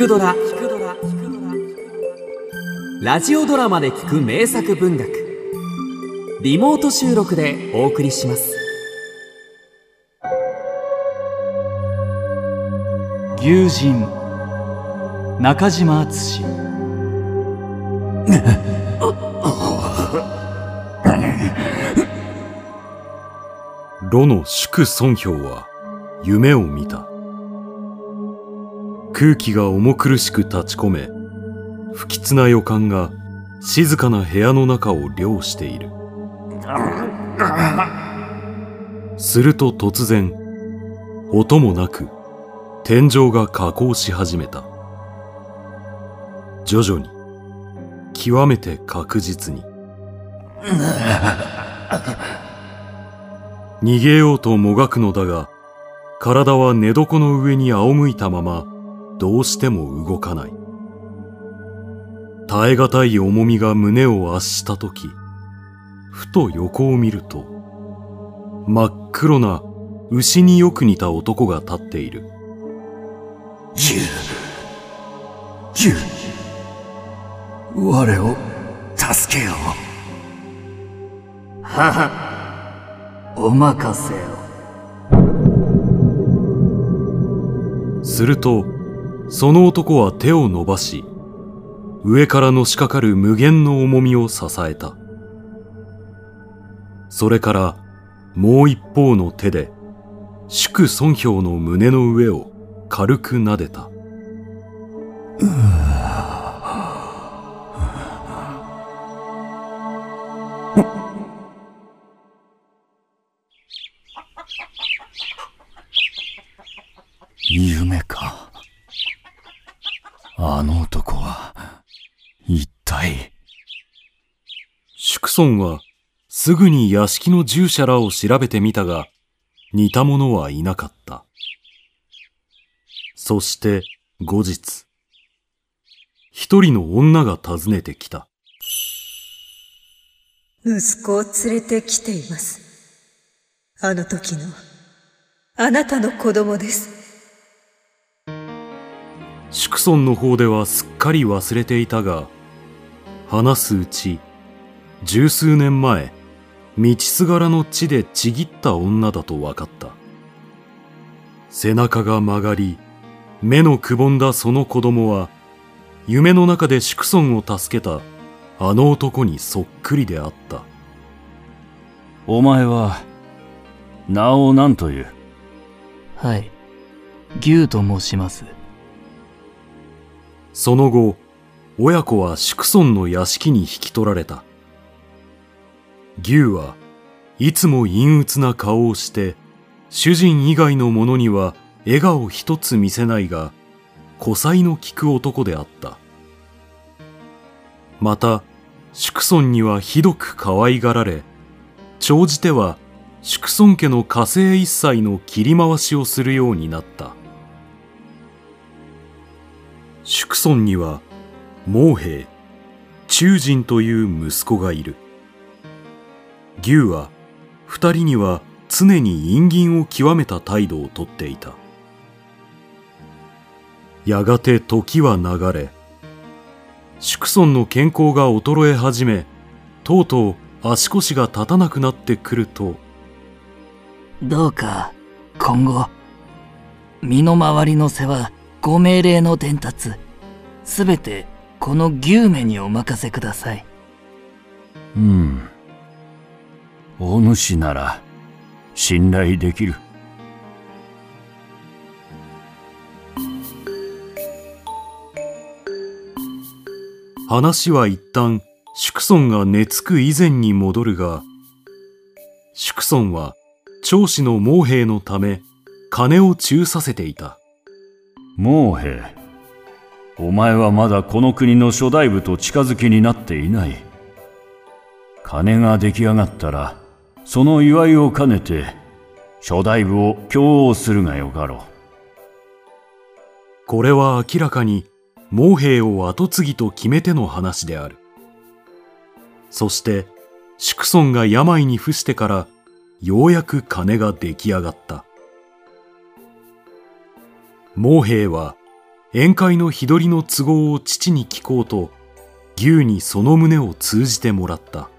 くドラ」ラジオドラマで聞く名作文学。リモート収録でお送りします。友人。中島敦。炉の祝孫氷は夢を見た空気が重苦しく立ち込め不吉な予感が静かな部屋の中を凌している。すると突然音もなく天井が下降し始めた。徐々に極めて確実に。逃げようともがくのだが体は寝床の上に仰向いたままどうしても動かない。耐え難い重みが胸を圧した時ふと横を見ると真っ黒な牛によく似た男が立っているジュジュ我を助けようははお任せをするとその男は手を伸ばし上からのしかかる無限の重みを支えた。それからもう一方の手で祝孫氷の胸の上を軽く撫でた。あの男は一体祝孫はすぐに屋敷の従者らを調べてみたが似た者はいなかったそして後日一人の女が訪ねてきた息子を連れてきています。あの時の、あなたの子供です。祝孫の方ではすっかり忘れていたが話すうち十数年前道すがらの地でちぎった女だと分かった。背中が曲がり目のくぼんだその子供は夢の中で祝孫を助けたあの男にそっくりであった。お前は名を何という？はい。牛と申しますその後親子は祝孫の屋敷に引き取られた。牛はいつも陰鬱な顔をして主人以外の者には笑顔一つ見せないが古才の利く男であった。また祝孫にはひどく可愛がられ長じては祝孫家の家政一切の切り回しをするようになった。祝孫には毛兵中人という息子がいる。牛は二人には常に陰銀を極めた態度をとっていた。やがて時は流れ祝孫の健康が衰え始めとうとう足腰が立たなくなってくるとどうか今後身の回りの世話ご命令の伝達。すべてこの牛目にお任せください。うん。お主なら信頼できる。話は一旦祝孫が寝つく以前に戻るが祝孫は長子の毛兵のため金を中させていた毛兵お前はまだこの国の諸大部と近づきになっていない。金が出来上がったらその祝いを兼ねて諸大部を供応するがよかろう。これは明らかに毛兵を後継ぎと決めての話である。そして祝孫が病に伏してからようやく金が出来上がった。毛兵は宴会の日取りの都合を父に聞こうと牛にその旨を通じてもらった。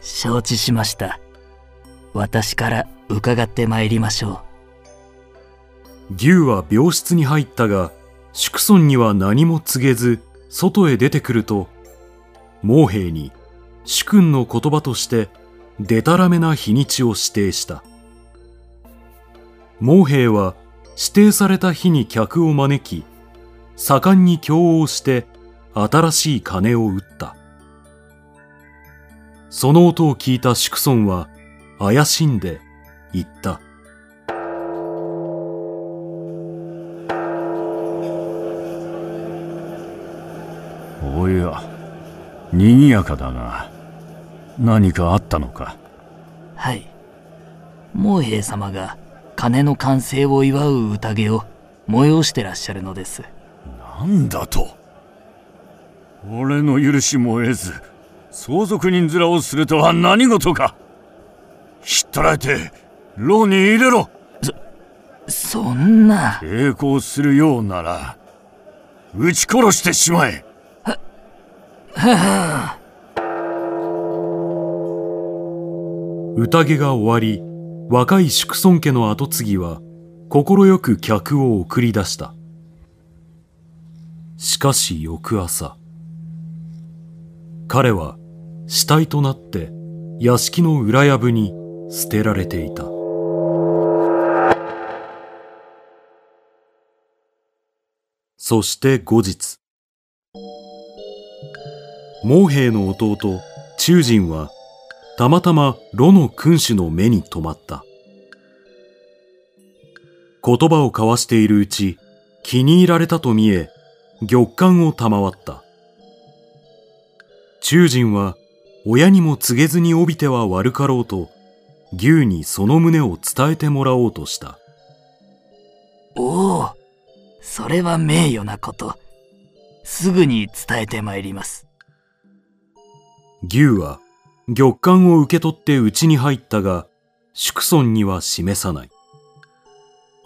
承知しました。私から伺ってまいりましょ牛は病室に入ったが宿村には何も告げず外へ出てくると毛兵に主君の言葉としてでたらめな日にちを指定した。毛兵は指定された日に客を招き盛んに供応して新しい鐘を打った。その音を聞いた宿村は怪しんで言った。おや賑やかだが何かあったのか？うはい。毛兵様が鐘の完成を祝う宴を催してらっしゃるのです。なんだと？俺の許しも得ず相続人面をするとは何事か。ひったらえて牢に入れろ。そんな。抵抗するようなら撃ち殺してしまえ。宴が終わり若い宿村家の跡継ぎは快く客を送り出した。しかし翌朝彼は死体となって屋敷の裏藪に捨てられていた。そして後日毛兵の弟中人はたまたま炉の君主の目に留まった。言葉を交わしているうち気に入られたと見え玉環を賜った。中人は親にも告げずに帯びては悪かろうと牛にその旨を伝えてもらおうとした。おおそれは名誉なこと。すぐに伝えてまいります。牛は玉環を受け取って家に入ったが宿村には示さない。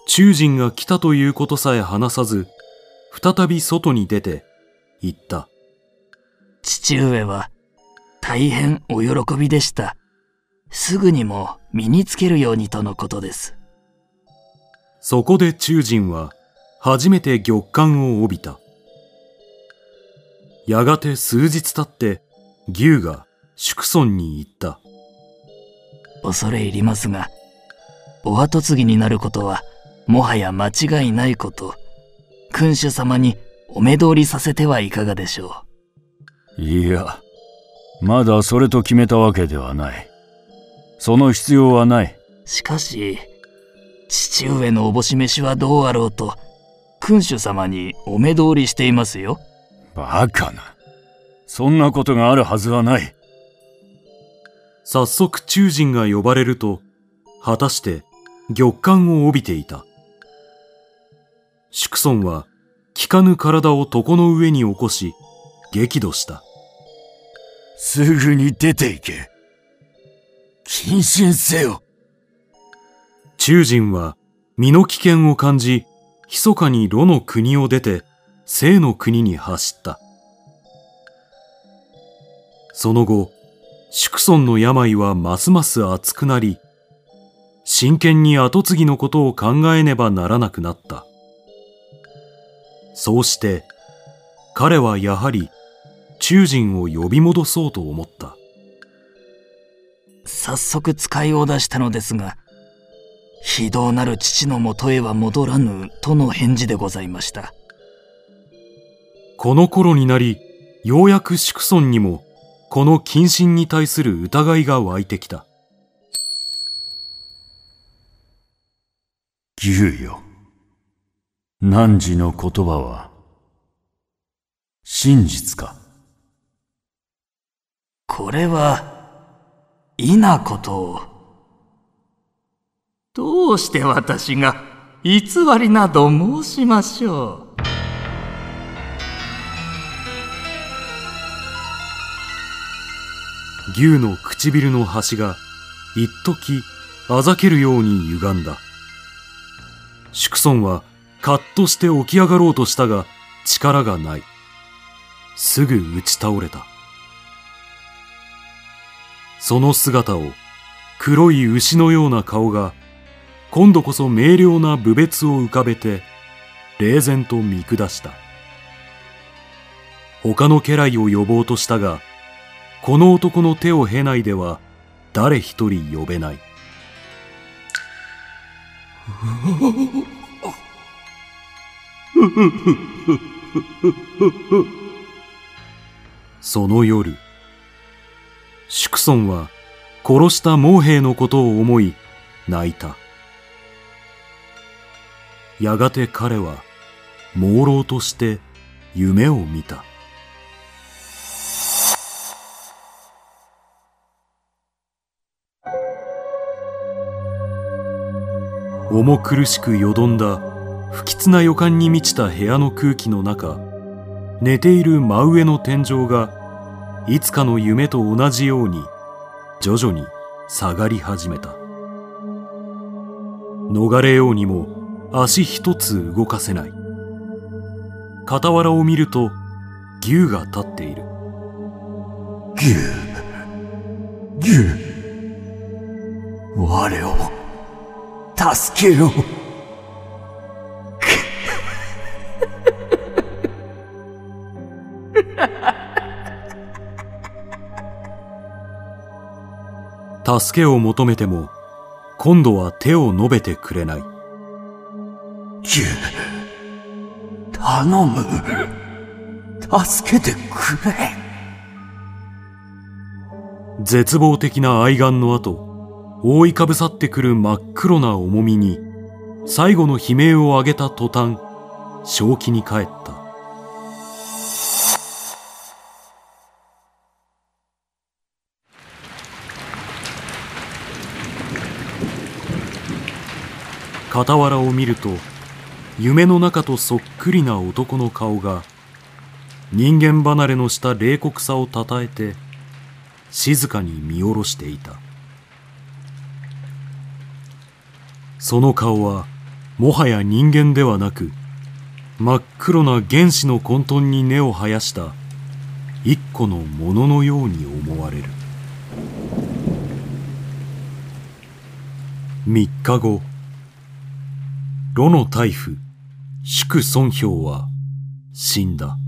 中人が来たということさえ話さず再び外に出て言った。父上は大変お喜びでした。すぐにも身につけるようにとのことです。そこで中人は初めて玉環を帯びた。やがて数日経って牛が宿村に行った。恐れ入りますがお後継ぎになることはもはや間違いないこと。君主様にお目通りさせてはいかがでしょいやまだそれと決めたわけではない。その必要はない。うしかし父上のおぼし飯はどうあろうと君主様にお目通りしていますよ。バカな。そんなことがあるはずはない早速中人が呼ばれると果たして玉環を帯びていた。宿村は効かぬ体を床の上に起こし激怒した。すぐに出て行け。謹慎せよ。中人は身の危険を感じ密かに炉の国を出て生の国に走った。その後宿村の病はますます熱くなり真剣に跡継ぎのことを考えねばならなくなった。そうして彼はやはり中人を呼び戻そうと思った。早速使いを出したのですが非道なる父のもとへは戻らぬとの返事でございました。この頃になりようやく宿村にもこの謹慎に対する疑いが湧いてきた。牛よ。汝の言葉は真実か？これは異なことを。どうして私が偽りなど申しましょう牛の唇の端が一時あざけるように歪んだ宿村はカッとして起き上がろうとしたが力がない。すぐ打ち倒れた。その姿を黒い牛のような顔が今度こそ明瞭な部別を浮かべて冷然と見下した。他の家来を呼ぼうとしたが、この男の手を経ないでは誰一人呼べない。その夜、祝尊は殺した毛兵のことを思い泣いた。やがて彼は朦朧として夢を見た。重苦しくよどんだ不吉な予感に満ちた部屋の空気の中寝ている真上の天井がいつかの夢と同じように徐々に下がり始めた。逃れようにも足一つ動かせない。傍らを見ると牛が立っている。牛？牛？我を助けよ助けを求めても今度は手を伸べてくれない。牛頼む。助けてくれ。絶望的な愛願の後覆いかぶさってくる真っ黒な重みに最後の悲鳴を上げた途端正気に帰った。傍らを見ると夢の中とそっくりな男の顔が人間離れのした冷酷さをたたえて静かに見下ろしていた。その顔はもはや人間ではなく真っ黒な原始の混沌に根を生やした一個のもののように思われる。三日後炉の大夫祝孫氷は死んだ。